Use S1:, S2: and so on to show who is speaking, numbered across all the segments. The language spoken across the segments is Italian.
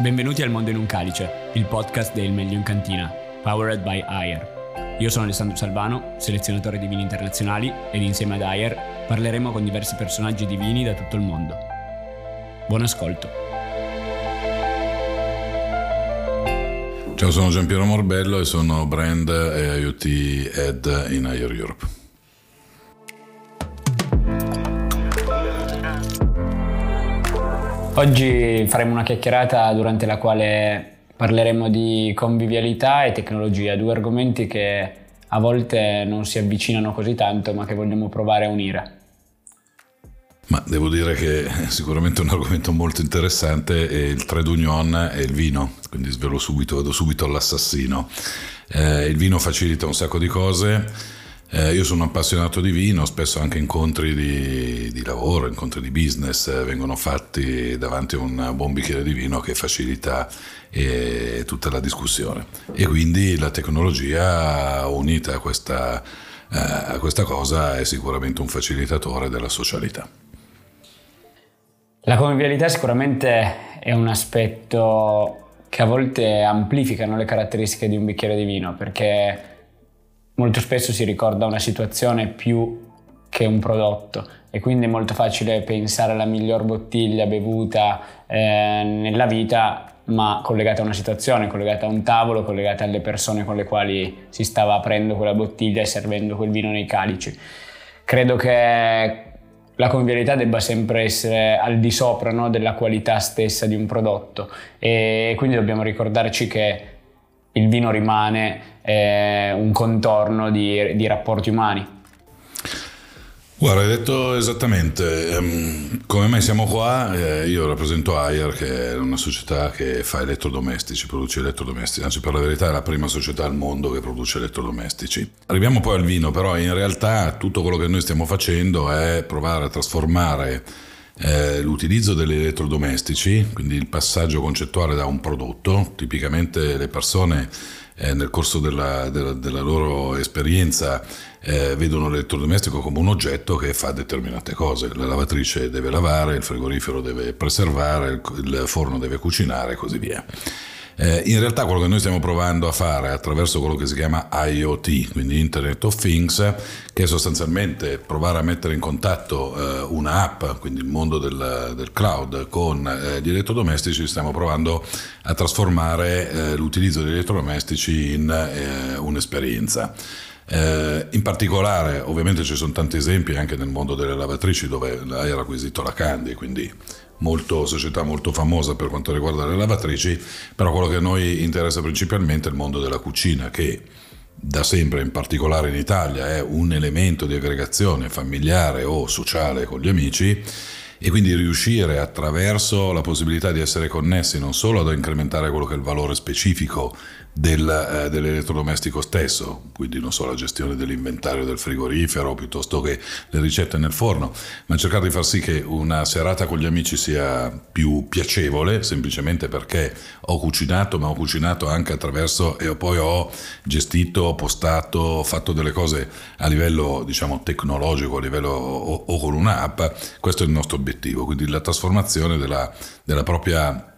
S1: Benvenuti al Mondo in un Calice, il podcast del Meglio in Cantina, powered by Ayer. Io sono Alessandro Salvano, selezionatore di vini internazionali ed insieme ad Ayer parleremo con diversi personaggi di vini da tutto il mondo. Buon ascolto.
S2: Ciao, sono Giampiero Morbello e sono brand e IoT Head in Ayer Europe.
S1: Oggi faremo una chiacchierata durante la quale parleremo di convivialità e tecnologia, due argomenti che a volte non si avvicinano così tanto ma che vogliamo provare a unire.
S2: Ma devo dire che è sicuramente un argomento molto interessante è il trade union e il vino, quindi svelo subito, vado subito all'assassino. Eh, il vino facilita un sacco di cose eh, io sono appassionato di vino, spesso anche incontri di, di lavoro, incontri di business eh, vengono fatti davanti a un buon bicchiere di vino che facilita eh, tutta la discussione. E quindi la tecnologia unita a questa, eh, a questa cosa è sicuramente un facilitatore della socialità.
S1: La convivialità sicuramente è un aspetto che a volte amplificano le caratteristiche di un bicchiere di vino perché molto spesso si ricorda una situazione più che un prodotto e quindi è molto facile pensare alla miglior bottiglia bevuta eh, nella vita ma collegata a una situazione, collegata a un tavolo, collegata alle persone con le quali si stava aprendo quella bottiglia e servendo quel vino nei calici. Credo che la convivialità debba sempre essere al di sopra no, della qualità stessa di un prodotto e quindi dobbiamo ricordarci che il vino rimane eh, un contorno di, di, rapporti umani.
S2: Guarda, hai detto esattamente, um, come mai siamo qua? Eh, io rappresento Ayer, che è una società che fa elettrodomestici, produce elettrodomestici, anzi per la verità è la prima società al mondo che produce elettrodomestici. Arriviamo poi al vino, però in realtà tutto quello che noi stiamo facendo è provare a trasformare eh, l'utilizzo degli elettrodomestici, quindi il passaggio concettuale da un prodotto, tipicamente le persone eh, nel corso della, della, della loro esperienza eh, vedono l'elettrodomestico come un oggetto che fa determinate cose. La lavatrice deve lavare, il frigorifero deve preservare, il, il forno deve cucinare e così via. Eh, in realtà quello che noi stiamo provando a fare attraverso quello che si chiama IoT, quindi Internet of Things, che è sostanzialmente provare a mettere in contatto eh, un'app, quindi il mondo del, del cloud, con eh, gli elettrodomestici, stiamo provando a trasformare eh, l'utilizzo degli elettrodomestici in eh, un'esperienza. Eh, in particolare, ovviamente ci sono tanti esempi anche nel mondo delle lavatrici dove hai acquisito la Candy, quindi molto, società molto famosa per quanto riguarda le lavatrici, però quello che a noi interessa principalmente è il mondo della cucina che da sempre, in particolare in Italia, è un elemento di aggregazione familiare o sociale con gli amici e quindi riuscire attraverso la possibilità di essere connessi non solo ad incrementare quello che è il valore specifico del, eh, dell'elettrodomestico stesso, quindi non so la gestione dell'inventario del frigorifero piuttosto che le ricette nel forno, ma cercare di far sì che una serata con gli amici sia più piacevole, semplicemente perché ho cucinato, ma ho cucinato anche attraverso e poi ho gestito, postato, fatto delle cose a livello diciamo tecnologico, a livello o, o con un'app, questo è il nostro obiettivo, quindi la trasformazione della, della propria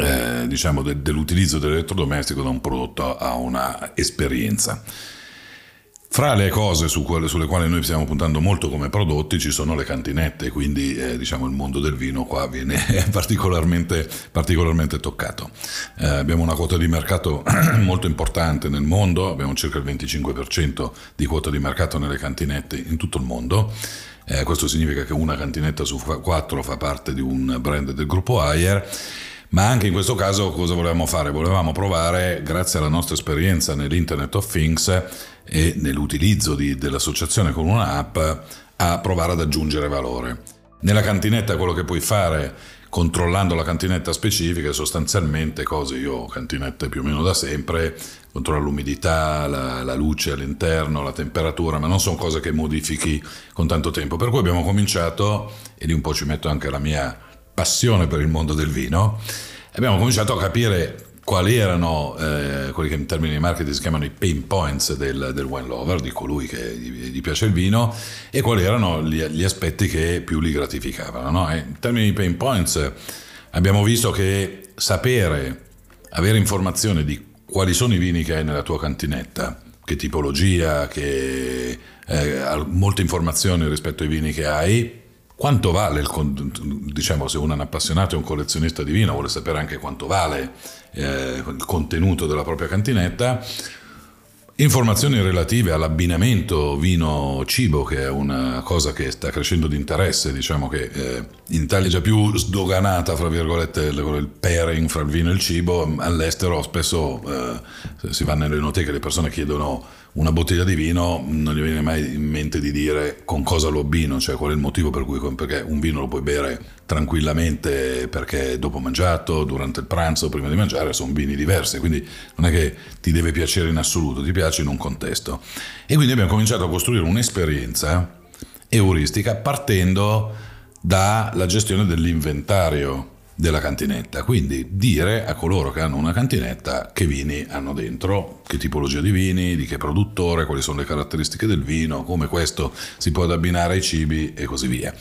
S2: eh, diciamo de, dell'utilizzo dell'elettrodomestico da un prodotto a una esperienza. Fra le cose su quelle, sulle quali noi stiamo puntando molto come prodotti ci sono le cantinette, quindi eh, diciamo il mondo del vino qua viene particolarmente, particolarmente toccato. Eh, abbiamo una quota di mercato molto importante nel mondo, abbiamo circa il 25% di quota di mercato nelle cantinette in tutto il mondo. Eh, questo significa che una cantinetta su quattro fa parte di un brand del gruppo Ayer ma anche in questo caso cosa volevamo fare? Volevamo provare, grazie alla nostra esperienza nell'Internet of Things e nell'utilizzo di, dell'associazione con un'app, a provare ad aggiungere valore. Nella cantinetta quello che puoi fare controllando la cantinetta specifica è sostanzialmente cose, io ho cantinette più o meno da sempre, controllo l'umidità, la, la, luce all'interno, la temperatura, ma non sono cose che modifichi con tanto tempo. Per cui abbiamo cominciato, e lì un po' ci metto anche la mia passione per il mondo del vino, abbiamo cominciato a capire quali erano eh, quelli che in termini di marketing si chiamano i pain points del, del wine lover, di colui che gli, gli, piace il vino, e quali erano gli, gli aspetti che più li gratificavano. No? in termini di pain points abbiamo visto che sapere, avere informazione di quali sono i vini che hai nella tua cantinetta, che tipologia, che eh, molte informazioni rispetto ai vini che hai, quanto vale il diciamo se uno è un appassionato e un collezionista di vino vuole sapere anche quanto vale eh, il contenuto della propria cantinetta. Informazioni relative all'abbinamento vino-cibo, che è una cosa che sta crescendo di interesse, diciamo che eh, in Italia è già più sdoganata, fra virgolette, il pairing fra il vino e il cibo, all'estero spesso eh, si va nelle noteche, le persone chiedono una bottiglia di vino, non gli viene mai in mente di dire con cosa lo abbino, cioè qual è il motivo per cui perché un vino lo puoi bere tranquillamente perché dopo mangiato, durante il pranzo, prima di mangiare, sono vini diversi, quindi non è che ti deve piacere in assoluto, ti piace in un contesto. E quindi abbiamo cominciato a costruire un'esperienza euristica partendo dalla gestione dell'inventario della cantinetta. Quindi dire a coloro che hanno una cantinetta che vini hanno dentro, che tipologia di vini, di che produttore, quali sono le caratteristiche del vino, come questo si può abbinare ai cibi e così via.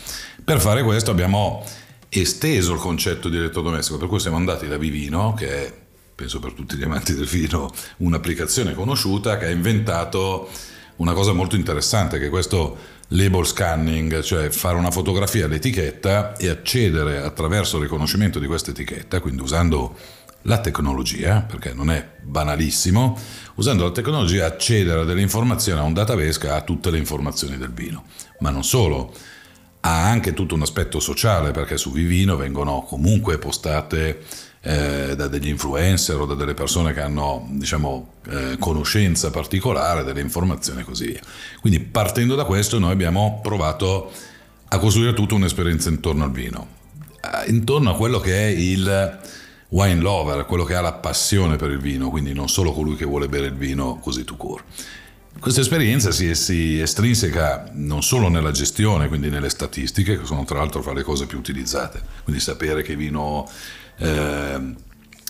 S2: Per fare questo abbiamo esteso il concetto di elettrodomestico, per cui siamo andati da Vivino, che è, penso per tutti gli amanti del vino, un'applicazione conosciuta che ha inventato una cosa molto interessante, che questo label scanning, cioè fare una fotografia all'etichetta e accedere attraverso il riconoscimento di questa etichetta, quindi usando la tecnologia, perché non è banalissimo, usando la tecnologia accedere a delle informazioni, a un database che ha tutte le informazioni del vino. Ma non solo, ha anche tutto un aspetto sociale, perché su Vivino vengono comunque postate eh, da degli influencer o da delle persone che hanno diciamo, eh, conoscenza particolare delle informazioni e così via. Quindi partendo da questo noi abbiamo provato a costruire tutta un'esperienza intorno al vino, eh, intorno a quello che è il wine lover, quello che ha la passione per il vino, quindi non solo colui che vuole bere il vino così to cure. Questa esperienza si, si, estrinseca non solo nella gestione, quindi nelle statistiche, che sono tra l'altro fra le cose più utilizzate, quindi sapere che vino eh,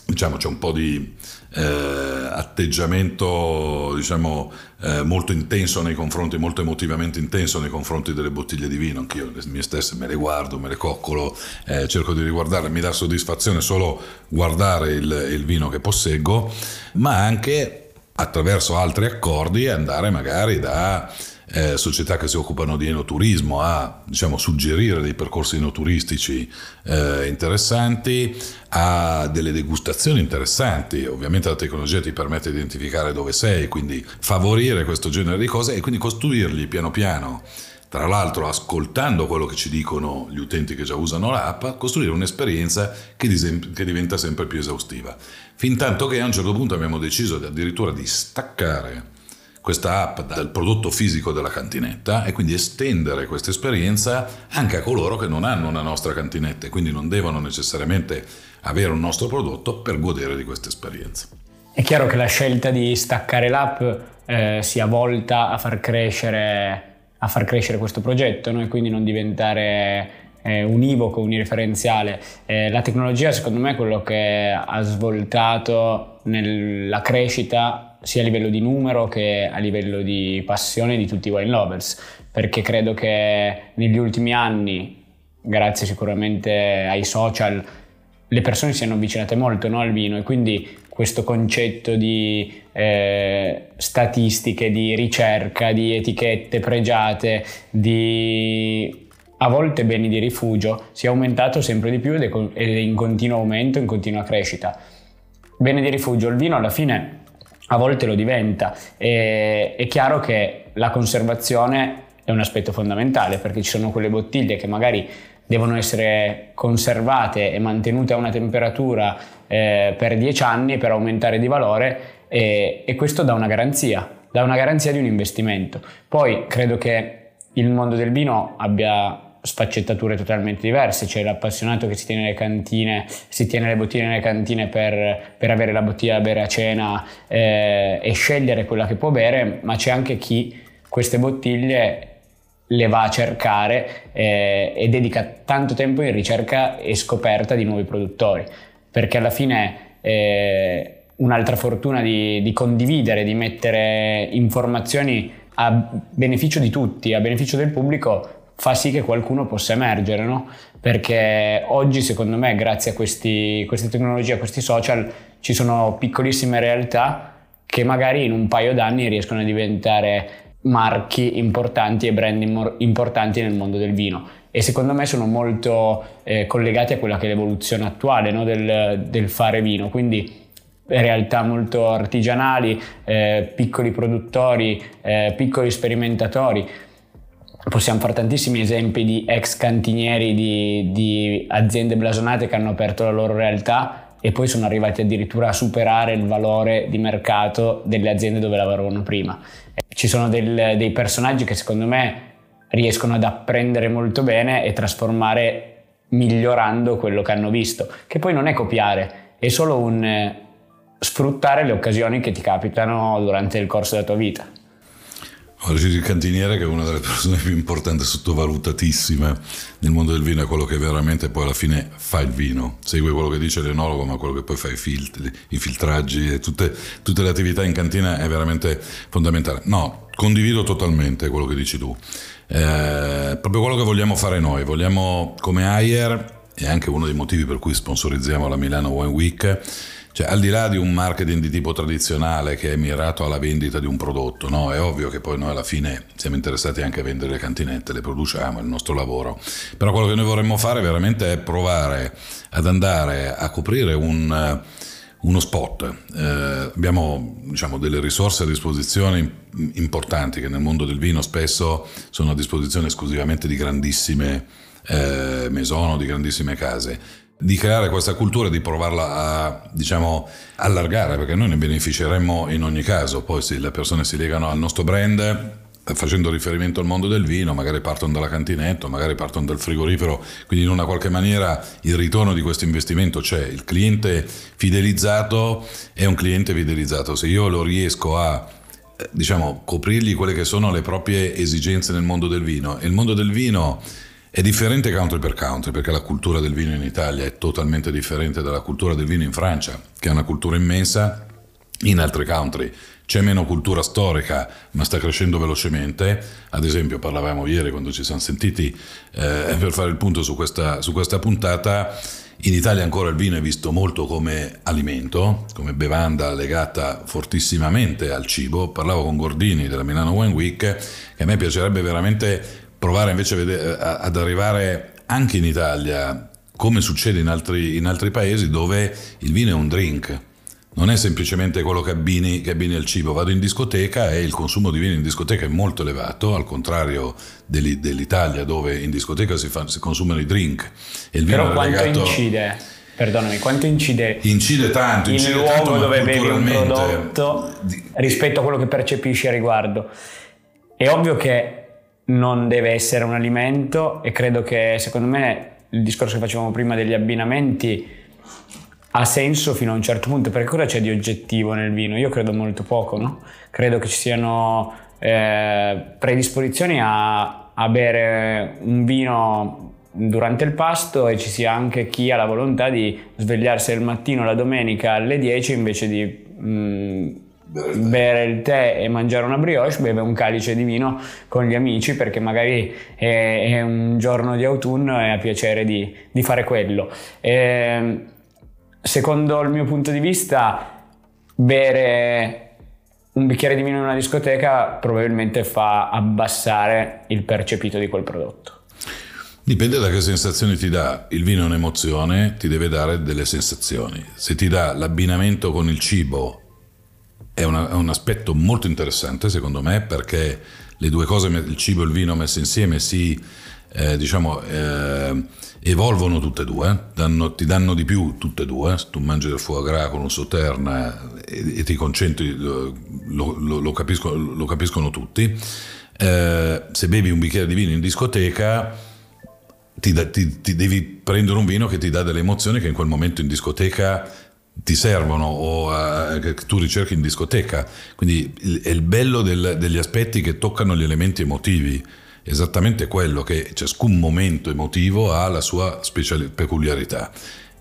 S2: diciamo c'è un po' di eh, atteggiamento diciamo eh, molto intenso nei confronti molto emotivamente intenso nei confronti delle bottiglie di vino. Anch'io le mie stesse me le guardo me le coccolo eh, cerco di riguardarle mi dà soddisfazione solo guardare il, il vino che posseggo ma anche attraverso altri accordi andare magari da eh, società che si occupano di enoturismo a diciamo, suggerire dei percorsi enoturistici eh, interessanti, a delle degustazioni interessanti. Ovviamente la tecnologia ti permette di identificare dove sei, quindi favorire questo genere di cose e quindi costruirli piano piano tra l'altro ascoltando quello che ci dicono gli utenti che già usano l'app, costruire un'esperienza che, che, diventa sempre più esaustiva. Fin tanto che a un certo punto abbiamo deciso addirittura di staccare questa app dal prodotto fisico della cantinetta e quindi estendere questa esperienza anche a coloro che non hanno una nostra cantinetta e quindi non devono necessariamente avere un nostro prodotto per godere di questa esperienza.
S1: È chiaro che la scelta di staccare l'app eh, sia volta a far crescere, a far crescere questo progetto no? e quindi non diventare eh, univoco, unireferenziale. Eh, la tecnologia secondo me è quello che ha svoltato nella crescita sia a livello di numero che a livello di passione di tutti i wine lovers, perché credo che negli ultimi anni, grazie sicuramente ai social, le persone si siano avvicinate molto no, al vino e quindi questo concetto di eh, statistiche, di ricerca, di etichette pregiate, di a volte beni di rifugio si è aumentato sempre di più ed è in continuo aumento, in continua crescita. Bene di rifugio, il vino alla fine a volte lo diventa. E, è chiaro che la conservazione è un aspetto fondamentale perché ci sono quelle bottiglie che magari devono essere conservate e mantenute a una temperatura eh, per 10 anni per aumentare di valore e, e questo dà una garanzia, dà una garanzia di un investimento. Poi credo che il mondo del vino abbia sfaccettature totalmente diverse, c'è l'appassionato che si tiene le cantine, si tiene le bottiglie nelle cantine per, per avere la bottiglia da bere a cena eh, e scegliere quella che può bere, ma c'è anche chi queste bottiglie le va a cercare eh, e dedica tanto tempo in ricerca e scoperta di nuovi produttori, perché alla fine eh, un'altra fortuna di, di condividere, di mettere informazioni a beneficio di tutti, a beneficio del pubblico, fa sì che qualcuno possa emergere, no? Perché oggi secondo me grazie a questi, queste tecnologie, a questi social, ci sono piccolissime realtà che magari in un paio d'anni riescono a diventare marchi importanti e brand importanti nel mondo del vino e secondo me sono molto eh, collegati a quella che è l'evoluzione attuale no? del, del, fare vino, quindi realtà molto artigianali, eh, piccoli produttori, eh, piccoli sperimentatori. Possiamo fare tantissimi esempi di ex cantinieri di, di aziende blasonate che hanno aperto la loro realtà e poi sono arrivati addirittura a superare il valore di mercato delle aziende dove lavoravano prima. Ci sono del, dei personaggi che secondo me riescono ad apprendere molto bene e trasformare migliorando quello che hanno visto, che poi non è copiare, è solo un eh, sfruttare le occasioni che ti capitano durante il corso della tua vita.
S2: Gigi Cantiniere, che è una delle persone più importanti, sottovalutatissime nel mondo del vino, è quello che veramente poi alla fine fa il vino. Segue quello che dice l'enologo, ma quello che poi fa i filtri, i filtraggi e tutte, tutte le attività in cantina è veramente fondamentale. No, condivido totalmente quello che dici tu. Eh, proprio quello che vogliamo fare noi. Vogliamo, come Ayer, e anche uno dei motivi per cui sponsorizziamo la Milano Wine Week, cioè, al di là di un marketing di tipo tradizionale che è mirato alla vendita di un prodotto, no? è ovvio che poi noi alla fine siamo interessati anche a vendere le cantinette, le produciamo, è il nostro lavoro. Però quello che noi vorremmo fare veramente è provare ad andare a coprire un, uno spot. Eh, abbiamo diciamo, delle risorse a disposizione importanti che nel mondo del vino spesso sono a disposizione esclusivamente di grandissime eh, maison di grandissime case di creare questa cultura di provarla a diciamo allargare perché noi ne beneficeremmo in ogni caso. Poi se le persone si legano al nostro brand facendo riferimento al mondo del vino magari partono dalla cantinetta magari partono dal frigorifero. Quindi in una qualche maniera il ritorno di questo investimento c'è. Il cliente fidelizzato è un cliente fidelizzato. Se io lo riesco a diciamo coprirgli quelle che sono le proprie esigenze nel mondo del vino e il mondo del vino è differente country per country perché la cultura del vino in Italia è totalmente differente dalla cultura del vino in Francia, che è una cultura immensa. In altri country c'è meno cultura storica, ma sta crescendo velocemente. Ad esempio, parlavamo ieri quando ci siamo sentiti eh, per fare il punto su questa, su questa puntata. In Italia ancora il vino è visto molto come alimento, come bevanda legata fortissimamente al cibo. Parlavo con Gordini della Milano Wine Week che a me piacerebbe veramente provare invece vedere, ad arrivare anche in Italia, come succede in altri, in altri, paesi, dove il vino è un drink. Non è semplicemente quello che abbini, che abbini al cibo. Vado in discoteca e il consumo di vino in discoteca è molto elevato, al contrario dell'Italia dove in discoteca si, fa, si consumano i drink.
S1: E il vino Però quanto legato... incide? Perdonami, quanto incide?
S2: Incide tanto,
S1: il
S2: incide
S1: luogo
S2: tanto,
S1: dove bevi un prodotto rispetto a quello che percepisci a riguardo. È ovvio che non deve essere un alimento e credo che secondo me il discorso che facevamo prima degli abbinamenti ha senso fino a un certo punto perché cosa c'è di oggettivo nel vino? Io credo molto poco, no? credo che ci siano eh, predisposizioni a, a bere un vino durante il pasto e ci sia anche chi ha la volontà di svegliarsi al mattino la domenica alle 10 invece di mh, mm, bere il tè e mangiare una brioche, beve un calice di vino con gli amici perché magari è, è un giorno di autunno e ha piacere di, di fare quello. E, ehm, secondo il mio punto di vista, bere un bicchiere di vino in una discoteca probabilmente fa abbassare il percepito di quel prodotto.
S2: Dipende da che sensazioni ti dà. Il vino è un'emozione, ti deve dare delle sensazioni. Se ti dà l'abbinamento con il cibo è, una, è, un aspetto molto interessante secondo me perché le due cose, il cibo e il vino messi insieme, si eh, diciamo, eh, evolvono tutte e due, danno, ti danno di più tutte e due. Se tu mangi del foie gras con un sauternes e, e, ti concentri, lo, lo, lo, capisco, lo capiscono tutti. Eh, se bevi un bicchiere di vino in discoteca, ti, da, ti, ti, devi prendere un vino che ti dà delle emozioni che in quel momento in discoteca ti servono o uh, che tu ricerchi in discoteca. Quindi il, è il bello del, degli aspetti che toccano gli elementi emotivi, esattamente quello che ciascun momento emotivo ha la sua speciali- peculiarità.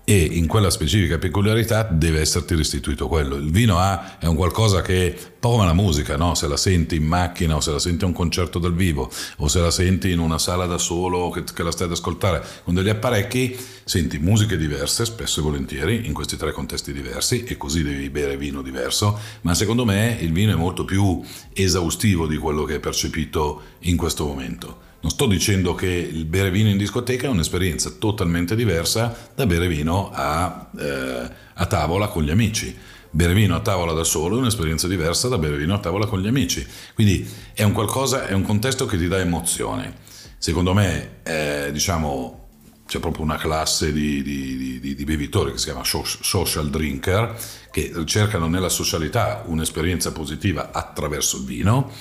S2: E in quella specifica peculiarità deve esserti restituito quello. Il vino ha, è un qualcosa che, poco come la musica, no? se la senti in macchina o se la senti a un concerto dal vivo o se la senti in una sala da solo che, che la stai ad ascoltare, con degli apparecchi senti musiche diverse, spesso e volentieri, in questi tre contesti diversi e così devi bere vino diverso, ma secondo me il vino è molto più esaustivo di quello che è percepito in questo momento. Non sto dicendo che il bere vino in discoteca è un'esperienza totalmente diversa da bere vino a, eh, a tavola con gli amici. Bere vino a tavola da solo è un'esperienza diversa da bere vino a tavola con gli amici. Quindi è un, qualcosa, è un contesto che ti dà emozione. Secondo me, eh, diciamo, c'è proprio una classe di, di, di, di, bevitori che si chiama social drinker, che cercano nella socialità un'esperienza positiva attraverso il vino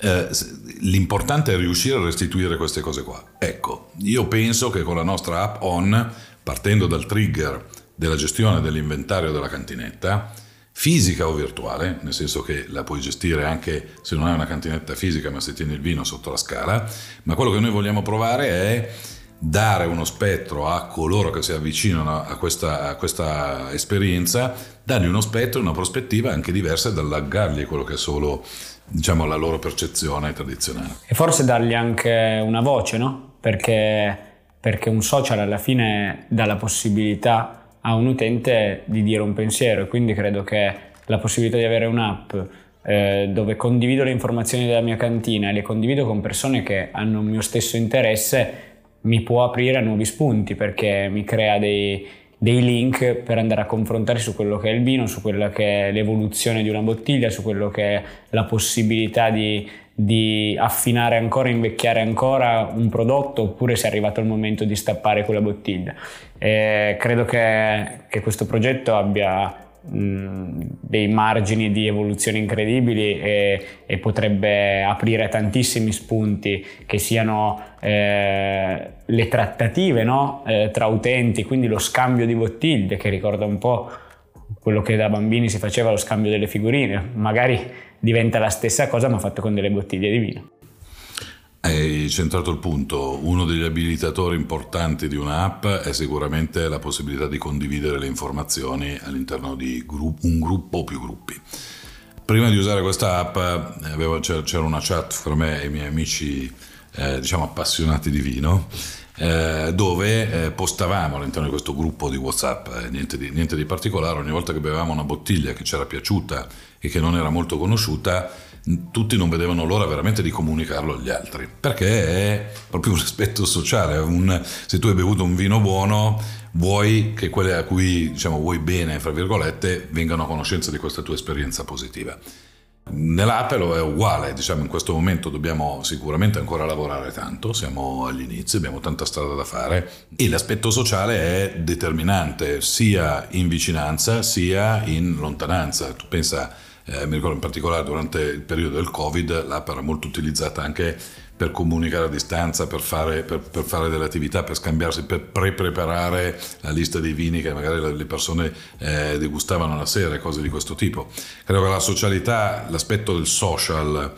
S2: eh, l'importante è riuscire a restituire queste cose qua. Ecco, io penso che con la nostra app on, partendo dal trigger della gestione dell'inventario della cantinetta, fisica o virtuale, nel senso che la puoi gestire anche se non hai una cantinetta fisica ma se tieni il vino sotto la scala, ma quello che noi vogliamo provare è dare uno spettro a coloro che si avvicinano a questa, a questa esperienza, dargli uno spettro, una prospettiva anche diversa e dall'aggargli quello che è solo diciamo, la loro percezione tradizionale.
S1: E forse dargli anche una voce, no? Perché, perché un social alla fine dà la possibilità a un utente di dire un pensiero e quindi credo che la possibilità di avere un'app eh, dove condivido le informazioni della mia cantina e le condivido con persone che hanno il mio stesso interesse mi può aprire a nuovi spunti perché mi crea dei, dei link per andare a confrontare su quello che è il vino, su quella che è l'evoluzione di una bottiglia, su quello che è la possibilità di, di affinare ancora, invecchiare ancora un prodotto oppure se è arrivato il momento di stappare quella bottiglia. E credo che, che questo progetto abbia dei margini di evoluzione incredibili e, e, potrebbe aprire tantissimi spunti che siano eh, le trattative no? eh, tra utenti, quindi lo scambio di bottiglie che ricorda un po' quello che da bambini si faceva lo scambio delle figurine, magari diventa la stessa cosa ma fatto con delle bottiglie di vino.
S2: Hai centrato il punto, uno degli abilitatori importanti di un'app è sicuramente la possibilità di condividere le informazioni all'interno di un gruppo o più gruppi. Prima di usare questa app avevo, c'era una chat fra me e i miei amici eh, diciamo appassionati di vino eh, dove eh, postavamo all'interno di questo gruppo di Whatsapp, eh, niente di, niente di particolare, ogni volta che bevevamo una bottiglia che ci era piaciuta e che non era molto conosciuta tutti non vedevano l'ora veramente di comunicarlo agli altri, perché è proprio un aspetto sociale, un, se tu hai bevuto un vino buono vuoi che quelle a cui diciamo, vuoi bene, fra virgolette, vengano a conoscenza di questa tua esperienza positiva. Nell'Apple è uguale, diciamo in questo momento dobbiamo sicuramente ancora lavorare tanto, siamo agli inizi, abbiamo tanta strada da fare e l'aspetto sociale è determinante sia in vicinanza sia in lontananza. Tu pensa eh, mi ricordo in particolare durante il periodo del Covid l'app era molto utilizzata anche per comunicare a distanza, per fare, per, per fare delle attività, per scambiarsi, per pre-preparare la lista dei vini che magari le persone eh, degustavano la sera cose di questo tipo. Credo che la socialità, l'aspetto del social,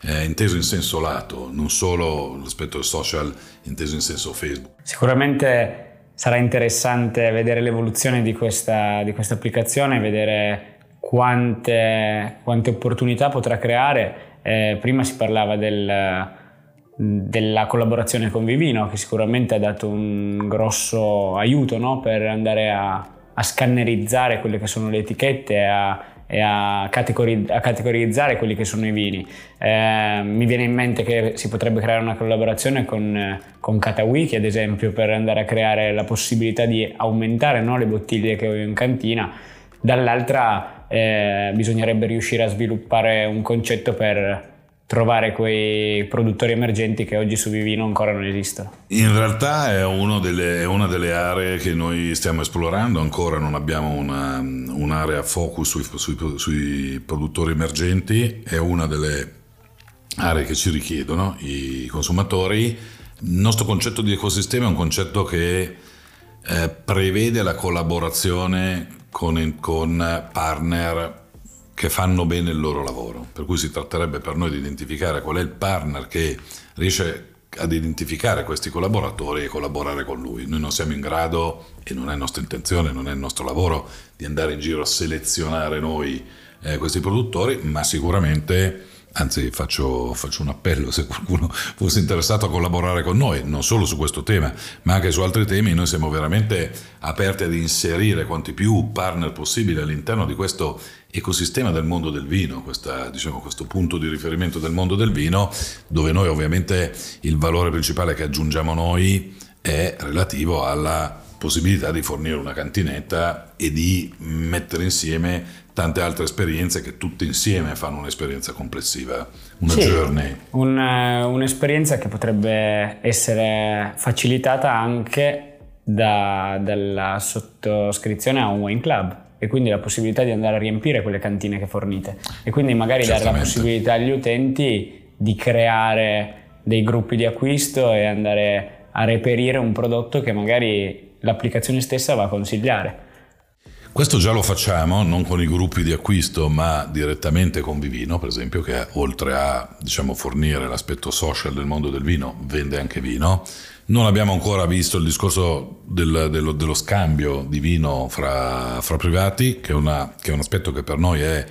S2: eh, inteso in senso lato, non solo l'aspetto del social inteso in senso Facebook.
S1: Sicuramente sarà interessante vedere l'evoluzione di questa, di questa applicazione, vedere quante, quante opportunità potrà creare. Eh, prima si parlava del, della collaborazione con Vivino, che sicuramente ha dato un grosso aiuto no? per andare a, a, scannerizzare quelle che sono le etichette a, e a, categori, a, categorizzare quelli che sono i vini. Eh, mi viene in mente che si potrebbe creare una collaborazione con, con Katawiki, ad esempio, per andare a creare la possibilità di aumentare no? le bottiglie che ho in cantina. Dall'altra eh, bisognerebbe riuscire a sviluppare un concetto per trovare quei produttori emergenti che oggi su Vivino ancora non esistono.
S2: In realtà è, delle, è una delle aree che noi stiamo esplorando, ancora non abbiamo una, un'area focus sui, sui, sui produttori emergenti, è una delle aree che ci richiedono i consumatori. Il nostro concetto di ecosistema è un concetto che eh, prevede la collaborazione con, con partner che fanno bene il loro lavoro. Per cui si tratterebbe per noi di identificare qual è il partner che riesce ad identificare questi collaboratori e collaborare con lui. Noi non siamo in grado, e non è nostra intenzione, non è il nostro lavoro, di andare in giro a selezionare noi eh, questi produttori, ma sicuramente Anzi, faccio, faccio, un appello se qualcuno fosse interessato a collaborare con noi, non solo su questo tema, ma anche su altri temi. Noi siamo veramente aperti ad inserire quanti più partner possibili all'interno di questo ecosistema del mondo del vino, questa, diciamo, questo punto di riferimento del mondo del vino, dove noi ovviamente il valore principale che aggiungiamo noi è relativo alla possibilità di fornire una cantinetta e di mettere insieme tante altre esperienze che tutte insieme fanno un'esperienza complessiva, una sì, journey.
S1: Un, un'esperienza che potrebbe essere facilitata anche da, dalla sottoscrizione a un wine club e quindi la possibilità di andare a riempire quelle cantine che fornite. E quindi magari dare la possibilità agli utenti di creare dei gruppi di acquisto e andare a reperire un prodotto che magari l'applicazione stessa va a consigliare.
S2: Questo già lo facciamo, non con i gruppi di acquisto, ma direttamente con Vivino, per esempio, che oltre a diciamo, fornire l'aspetto social del mondo del vino, vende anche vino. Non abbiamo ancora visto il discorso del, dello, dello, scambio di vino fra, fra privati, che una, che è, un aspetto che per noi è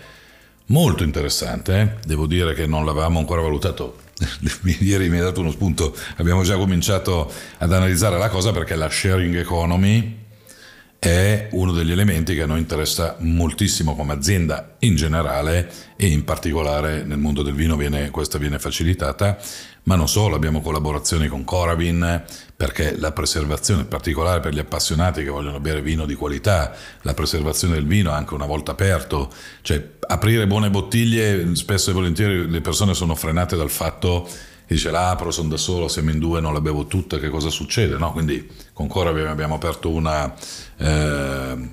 S2: molto interessante. Devo dire che non l'avevamo ancora valutato. Ieri mi ha dato uno spunto, abbiamo già cominciato ad analizzare la cosa perché la sharing economy è uno degli elementi che a noi interessa moltissimo come azienda in generale e in particolare nel mondo del vino viene, questa viene facilitata, ma non solo, abbiamo collaborazioni con Coravin perché la preservazione, in particolare per gli appassionati che vogliono bere vino di qualità, la preservazione del vino anche una volta aperto, cioè aprire buone bottiglie, spesso e volentieri le persone sono frenate dal fatto dice la apro, sono da solo, siamo in due, non la bevo tutta, che cosa succede? No? Quindi con Cora abbiamo aperto una, eh,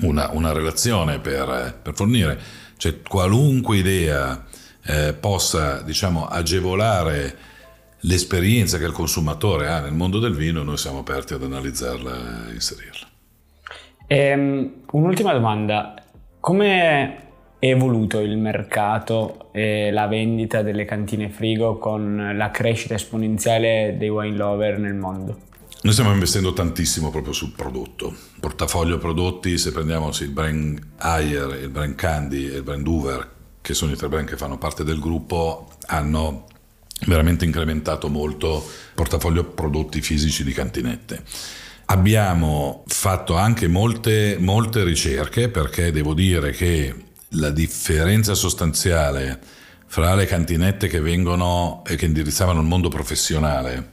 S2: una, una relazione per, per, fornire, cioè qualunque idea eh, possa diciamo, agevolare l'esperienza che il consumatore ha nel mondo del vino, noi siamo aperti ad analizzarla e inserirla.
S1: Ehm, un'ultima domanda, come è evoluto il mercato e la vendita delle cantine frigo con la crescita esponenziale dei wine lover nel mondo?
S2: Noi stiamo investendo tantissimo proprio sul prodotto. Portafoglio prodotti, se prendiamo il brand Ayer, il brand Candy e il brand Hoover, che sono i tre brand che fanno parte del gruppo, hanno veramente incrementato molto il portafoglio prodotti fisici di cantinette. Abbiamo fatto anche molte, molte ricerche perché devo dire che la differenza sostanziale fra le cantinette che vengono e che indirizzavano il mondo professionale,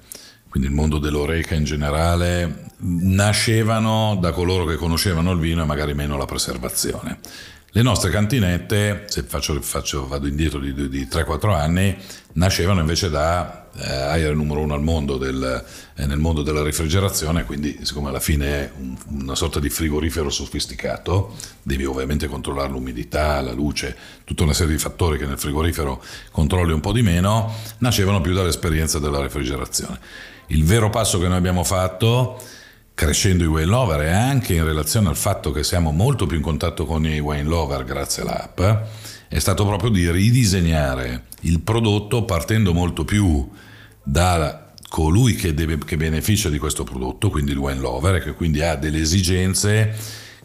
S2: quindi il mondo dell'oreca in generale, nascevano da coloro che conoscevano il vino e magari meno la preservazione. Le nostre cantinette, se faccio, faccio, vado indietro di, di 3-4 anni, nascevano invece da eh, Air numero uno al mondo del, eh, nel mondo della refrigerazione, quindi siccome alla fine è un, una sorta di frigorifero sofisticato, devi ovviamente controllare l'umidità, la luce, tutta una serie di fattori che nel frigorifero controlli un po' di meno, nascevano più dall'esperienza della refrigerazione. Il vero passo che noi abbiamo fatto crescendo i wine lover e anche in relazione al fatto che siamo molto più in contatto con i wine lover grazie all'app, è stato proprio di ridisegnare il prodotto partendo molto più da colui che, deve, che beneficia di questo prodotto, quindi il wine lover, e che quindi ha delle esigenze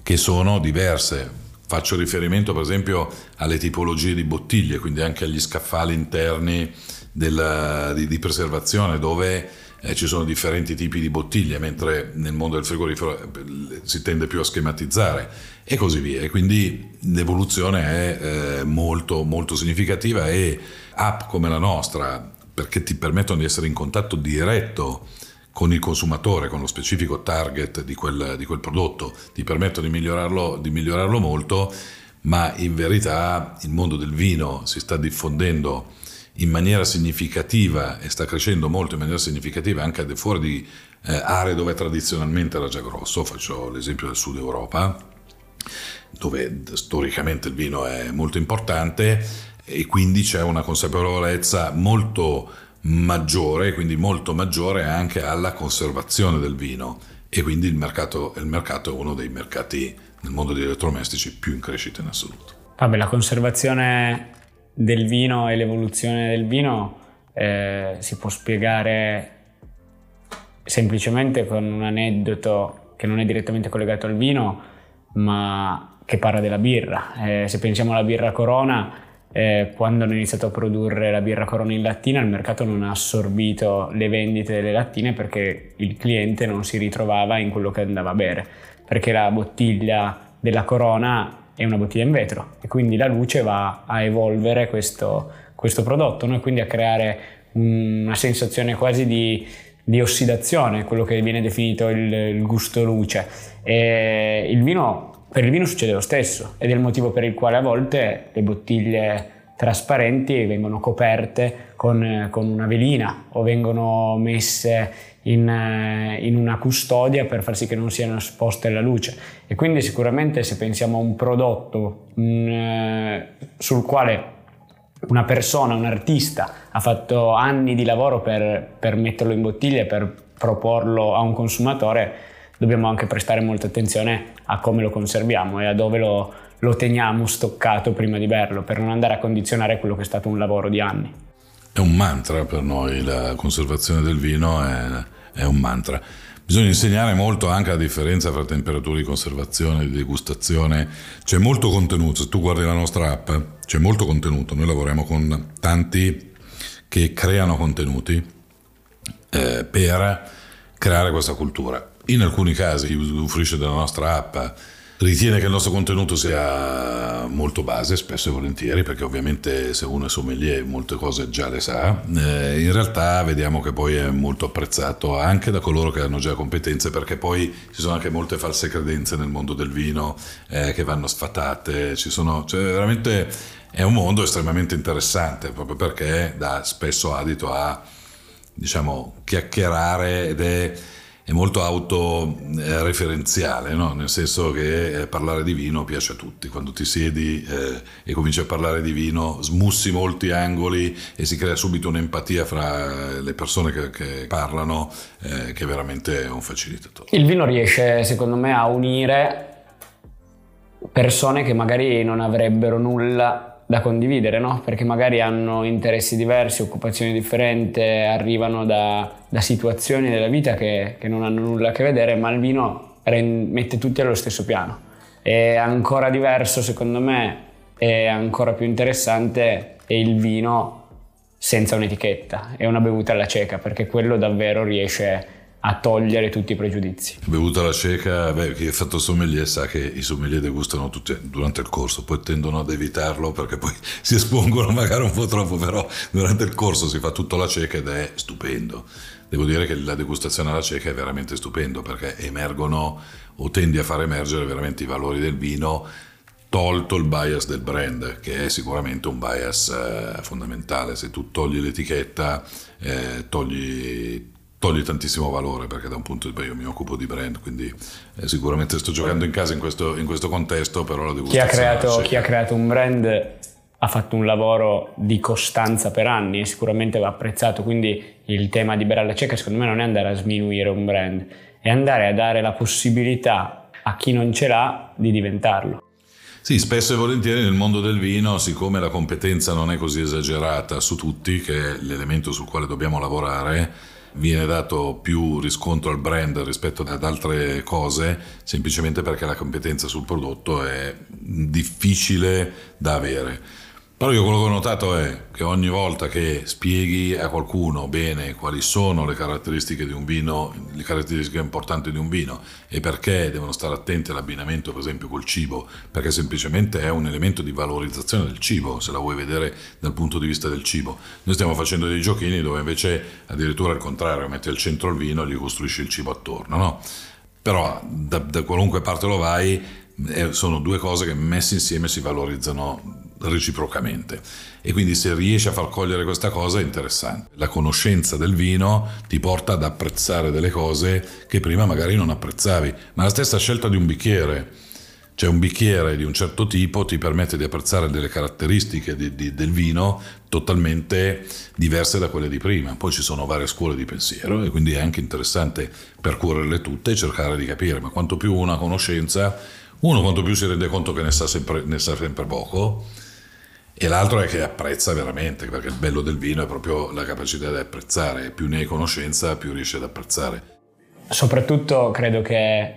S2: che sono diverse. Faccio riferimento per esempio alle tipologie di bottiglie, quindi anche agli scaffali interni della, di, di preservazione dove eh, ci sono differenti tipi di bottiglie, mentre nel mondo del frigorifero eh, si tende più a schematizzare e così via. E quindi l'evoluzione è eh, molto, molto significativa e app come la nostra, perché ti permettono di essere in contatto diretto con il consumatore, con lo specifico target di quel, di quel prodotto, ti permettono di migliorarlo, di migliorarlo molto, ma in verità il mondo del vino si sta diffondendo in maniera significativa e sta crescendo molto in maniera significativa anche al di fuori di eh, aree dove tradizionalmente era già grosso, faccio l'esempio del sud Europa, dove storicamente il vino è molto importante e quindi c'è una consapevolezza molto maggiore, quindi molto maggiore anche alla conservazione del vino e quindi il mercato, il mercato è uno dei mercati nel mondo degli elettrodomestici più in crescita in assoluto.
S1: Vabbè, la conservazione del vino e l'evoluzione del vino eh, si può spiegare semplicemente con un aneddoto che non è direttamente collegato al vino, ma che parla della birra. Eh, se pensiamo alla birra Corona, eh, quando hanno iniziato a produrre la birra Corona in lattina, il mercato non ha assorbito le vendite delle lattine perché il cliente non si ritrovava in quello che andava a bere, perché la bottiglia della Corona è una bottiglia in vetro e quindi la luce va a evolvere questo, questo prodotto, no? quindi a creare una sensazione quasi di, di, ossidazione, quello che viene definito il, il gusto luce. E il vino, per il vino succede lo stesso ed è il motivo per il quale a volte le bottiglie trasparenti vengono coperte con, con una velina o vengono messe in, eh, in, una custodia per far sì che non siano esposte alla luce. E quindi sicuramente se pensiamo a un prodotto mh, mm, sul quale una persona, un artista ha fatto anni di lavoro per, per metterlo in bottiglia per proporlo a un consumatore, dobbiamo anche prestare molta attenzione a come lo conserviamo e a dove lo, lo teniamo stoccato prima di berlo, per non andare a condizionare quello che è stato un lavoro di anni.
S2: È un mantra per noi, la conservazione del vino è, è un mantra. Bisogna insegnare molto anche la differenza tra temperature di conservazione e di degustazione. C'è molto contenuto, se tu guardi la nostra app, c'è molto contenuto. Noi lavoriamo con tanti che creano contenuti eh, per creare questa cultura. In alcuni casi chi usufruisce della nostra app ritiene che il nostro contenuto sia molto base, spesso e volentieri, perché ovviamente se uno è sommelier molte cose già le sa, eh, in realtà vediamo che poi è molto apprezzato anche da coloro che hanno già competenze, perché poi ci sono anche molte false credenze nel mondo del vino eh, che vanno sfatate, ci sono, cioè veramente è un mondo estremamente interessante, proprio perché dà spesso adito a diciamo chiacchierare ed è è molto autoreferenziale, no? nel senso che eh, parlare di vino piace a tutti. Quando ti siedi eh, e cominci a parlare di vino, smussi molti angoli e si crea subito un'empatia fra le persone che, che parlano, eh, che veramente è un facilitatore.
S1: Il vino riesce, secondo me, a unire persone che magari non avrebbero nulla da condividere, no? perché magari hanno interessi diversi, occupazioni differenti, arrivano da, da situazioni della vita che, che, non hanno nulla a che vedere, ma il vino rend- mette tutti allo stesso piano. È ancora diverso, secondo me, è ancora più interessante è il vino senza un'etichetta, è una bevuta alla cieca, perché quello davvero riesce a togliere tutti i pregiudizi.
S2: Bevuta la cieca, beh, chi ha fatto sommelier sa che i sommelier degustano tutti durante il corso, poi tendono ad evitarlo perché poi si espongono magari un po' troppo, però durante il corso si fa tutto la cieca ed è stupendo. Devo dire che la degustazione alla cieca è veramente stupendo perché emergono o tendi a far emergere veramente i valori del vino tolto il bias del brand, che è sicuramente un bias eh, fondamentale. Se tu togli l'etichetta, eh, togli toglie tantissimo valore perché da un punto di vista io mi occupo di brand quindi eh, sicuramente sto giocando in casa in questo, in questo contesto però la
S1: chi ha, creato, chi ha creato un brand ha fatto un lavoro di costanza per anni e sicuramente va apprezzato quindi il tema di Beralla Cieca secondo me non è andare a sminuire un brand è andare a dare la possibilità a chi non ce l'ha di diventarlo.
S2: Sì, spesso e volentieri nel mondo del vino, siccome la competenza non è così esagerata su tutti, che è l'elemento sul quale dobbiamo lavorare, viene dato più riscontro al brand rispetto ad altre cose semplicemente perché la competenza sul prodotto è difficile da avere. Però io quello che ho notato è che ogni volta che spieghi a qualcuno bene quali sono le caratteristiche di un vino, le caratteristiche importanti di un vino e perché devono stare attenti all'abbinamento per esempio col cibo, perché semplicemente è un elemento di valorizzazione del cibo, se la vuoi vedere dal punto di vista del cibo. Noi stiamo facendo dei giochini dove invece addirittura al contrario, metti al centro il vino e gli costruisci il cibo attorno, no? Però da, da qualunque parte lo vai eh, sono due cose che messe insieme si valorizzano reciprocamente. E quindi se riesci a far cogliere questa cosa è interessante. La conoscenza del vino ti porta ad apprezzare delle cose che prima magari non apprezzavi, ma la stessa scelta di un bicchiere, cioè un bicchiere di un certo tipo ti permette di apprezzare delle caratteristiche di, di, del vino totalmente diverse da quelle di prima. Poi ci sono varie scuole di pensiero e quindi è anche interessante percorrerle tutte e cercare di capire, ma quanto più una conoscenza, uno quanto più si rende conto che ne sa sempre, ne sa sempre poco, e l'altro è che apprezza veramente, perché il bello del vino è proprio la capacità di apprezzare, più ne hai conoscenza più riesci ad apprezzare.
S1: Soprattutto credo che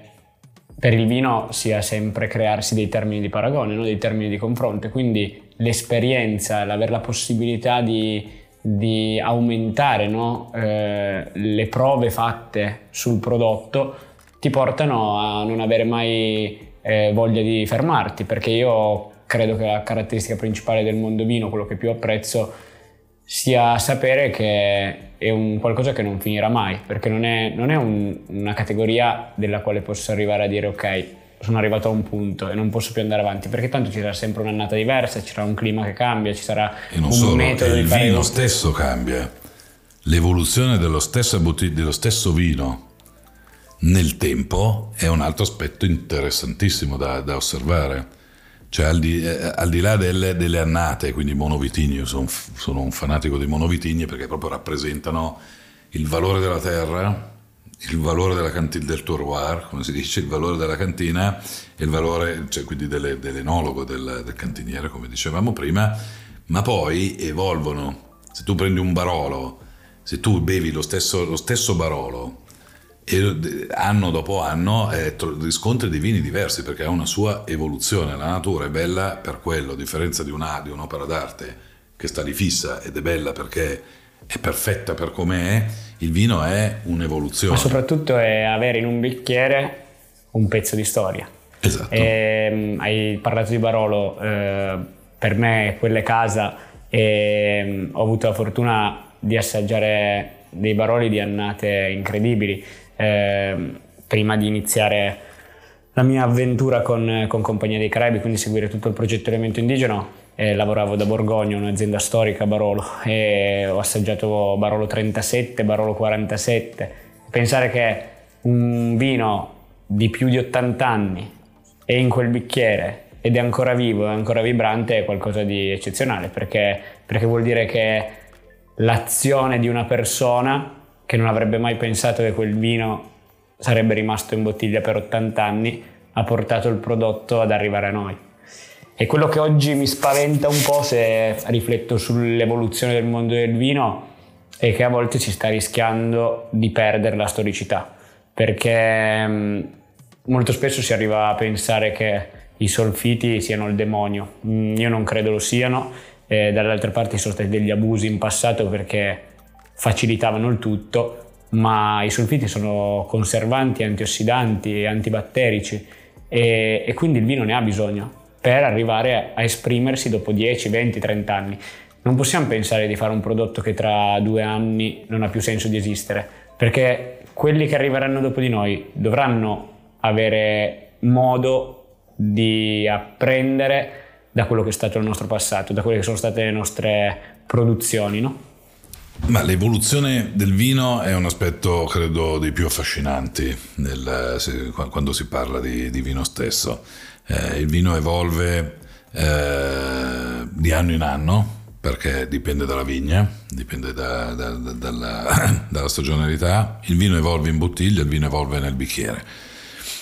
S1: per il vino sia sempre crearsi dei termini di paragone, no? dei termini di confronto, quindi l'esperienza, l'avere la possibilità di, di aumentare no? eh, le prove fatte sul prodotto ti portano a non avere mai eh, voglia di fermarti, perché io credo che la caratteristica principale del mondo vino, quello che più apprezzo, sia sapere che è un qualcosa che non finirà mai, perché non è, non è un, una categoria della quale posso arrivare a dire ok, sono arrivato a un punto e non posso più andare avanti, perché tanto ci sarà sempre un'annata diversa, ci sarà un clima che cambia, ci sarà un
S2: solo,
S1: metodo di fare...
S2: Il vino stesso cambia, l'evoluzione dello stesso, dello stesso vino nel tempo è un altro aspetto interessantissimo da, da osservare cioè al di, eh, al di là delle, delle, annate, quindi monovitigni, io sono, sono, un fanatico dei monovitigni perché proprio rappresentano il valore della terra, il valore della cantina, del terroir, come si dice, il valore della cantina e il valore cioè, quindi delle, dell'enologo, del, del cantiniere, come dicevamo prima, ma poi evolvono. Se tu prendi un barolo, se tu bevi lo stesso, lo stesso barolo e anno dopo anno eh, riscontri dei vini diversi perché ha una sua evoluzione. La natura è bella per quello, a differenza di, una, di un'opera d'arte che sta lì fissa ed è bella perché è perfetta per com'è, il vino è un'evoluzione.
S1: Ma soprattutto è avere in un bicchiere un pezzo di storia.
S2: Esatto.
S1: E, ehm, hai parlato di Barolo, eh, per me quella è casa e mm, ho avuto la fortuna di assaggiare dei Baroli di annate incredibili eh, prima di iniziare la mia avventura con, con Compagnia dei Caraibi, quindi seguire tutto il progetto Elemento Indigeno. Eh, lavoravo da Borgogna, un'azienda storica Barolo, e ho assaggiato Barolo 37, Barolo 47. Pensare che un vino di più di 80 anni è in quel bicchiere ed è ancora vivo, è ancora vibrante, è qualcosa di eccezionale, perché, perché vuol dire che l'azione di una persona che non avrebbe mai pensato che quel vino sarebbe rimasto in bottiglia per 80 anni, ha portato il prodotto ad arrivare a noi. E quello che oggi mi spaventa un po' se rifletto sull'evoluzione del mondo del vino è che a volte si sta rischiando di perdere la storicità, perché mm, molto spesso si arriva a pensare che i solfiti siano il demonio. Mm, io non credo lo siano, e dall'altra parte sono stati degli abusi in passato perché facilitavano il tutto, ma i sulfiti sono conservanti, antiossidanti, antibatterici e, e quindi il vino ne ha bisogno per arrivare a esprimersi dopo 10, 20, 30 anni. Non possiamo pensare di fare un prodotto che tra due anni non ha più senso di esistere, perché quelli che arriveranno dopo di noi dovranno avere modo di apprendere da quello che è stato il nostro passato, da quelle che sono state le nostre produzioni, no?
S2: Ma l'evoluzione del vino è un aspetto, credo, dei più affascinanti nel, se, quando si parla di, di vino stesso. Eh, il vino evolve eh, di anno in anno perché dipende dalla vigna, dipende da, da, da, dalla, dalla stagionalità. Il vino evolve in bottiglia, il vino evolve nel bicchiere.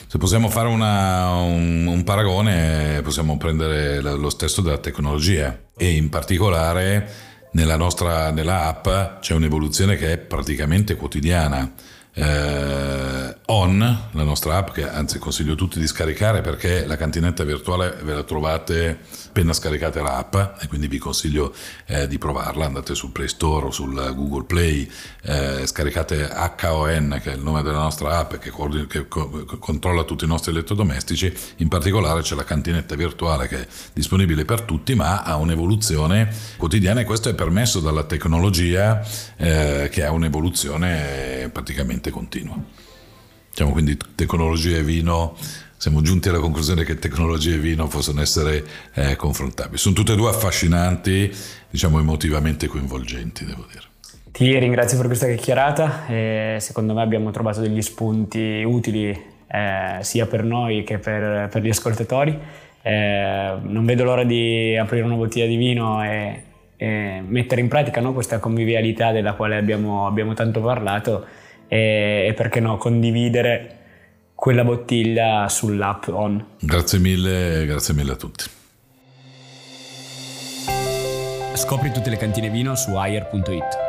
S2: Se possiamo fare una, un, un, paragone, possiamo prendere lo stesso della tecnologia e in particolare nella nostra nella app c'è un'evoluzione che è praticamente quotidiana. Eh, on, la nostra app, che anzi consiglio a tutti di scaricare perché la cantinetta virtuale ve la trovate appena scaricate l'app e quindi vi consiglio eh, di provarla, andate sul Play Store o sul Google Play, eh, scaricate HON che è il nome della nostra app che, coordina, che co- controlla tutti i nostri elettrodomestici, in particolare c'è la cantinetta virtuale che è disponibile per tutti ma ha un'evoluzione quotidiana e questo è permesso dalla tecnologia eh, che ha un'evoluzione praticamente continua. Diciamo quindi tecnologia e vino siamo giunti alla conclusione che tecnologia e vino possono essere eh, confrontabili. Sono tutte e due affascinanti, diciamo emotivamente coinvolgenti, devo dire.
S1: Ti ringrazio per questa chiacchierata e secondo me abbiamo trovato degli spunti utili eh, sia per noi che per, per gli ascoltatori. Eh, non vedo l'ora di aprire una bottiglia di vino e, e mettere in pratica no, questa convivialità della quale abbiamo, abbiamo tanto parlato e, e perché no, condividere quella bottiglia sull'app on.
S2: Grazie mille, grazie mille a tutti.
S1: Scopri tutte le cantine vino su ayer.it.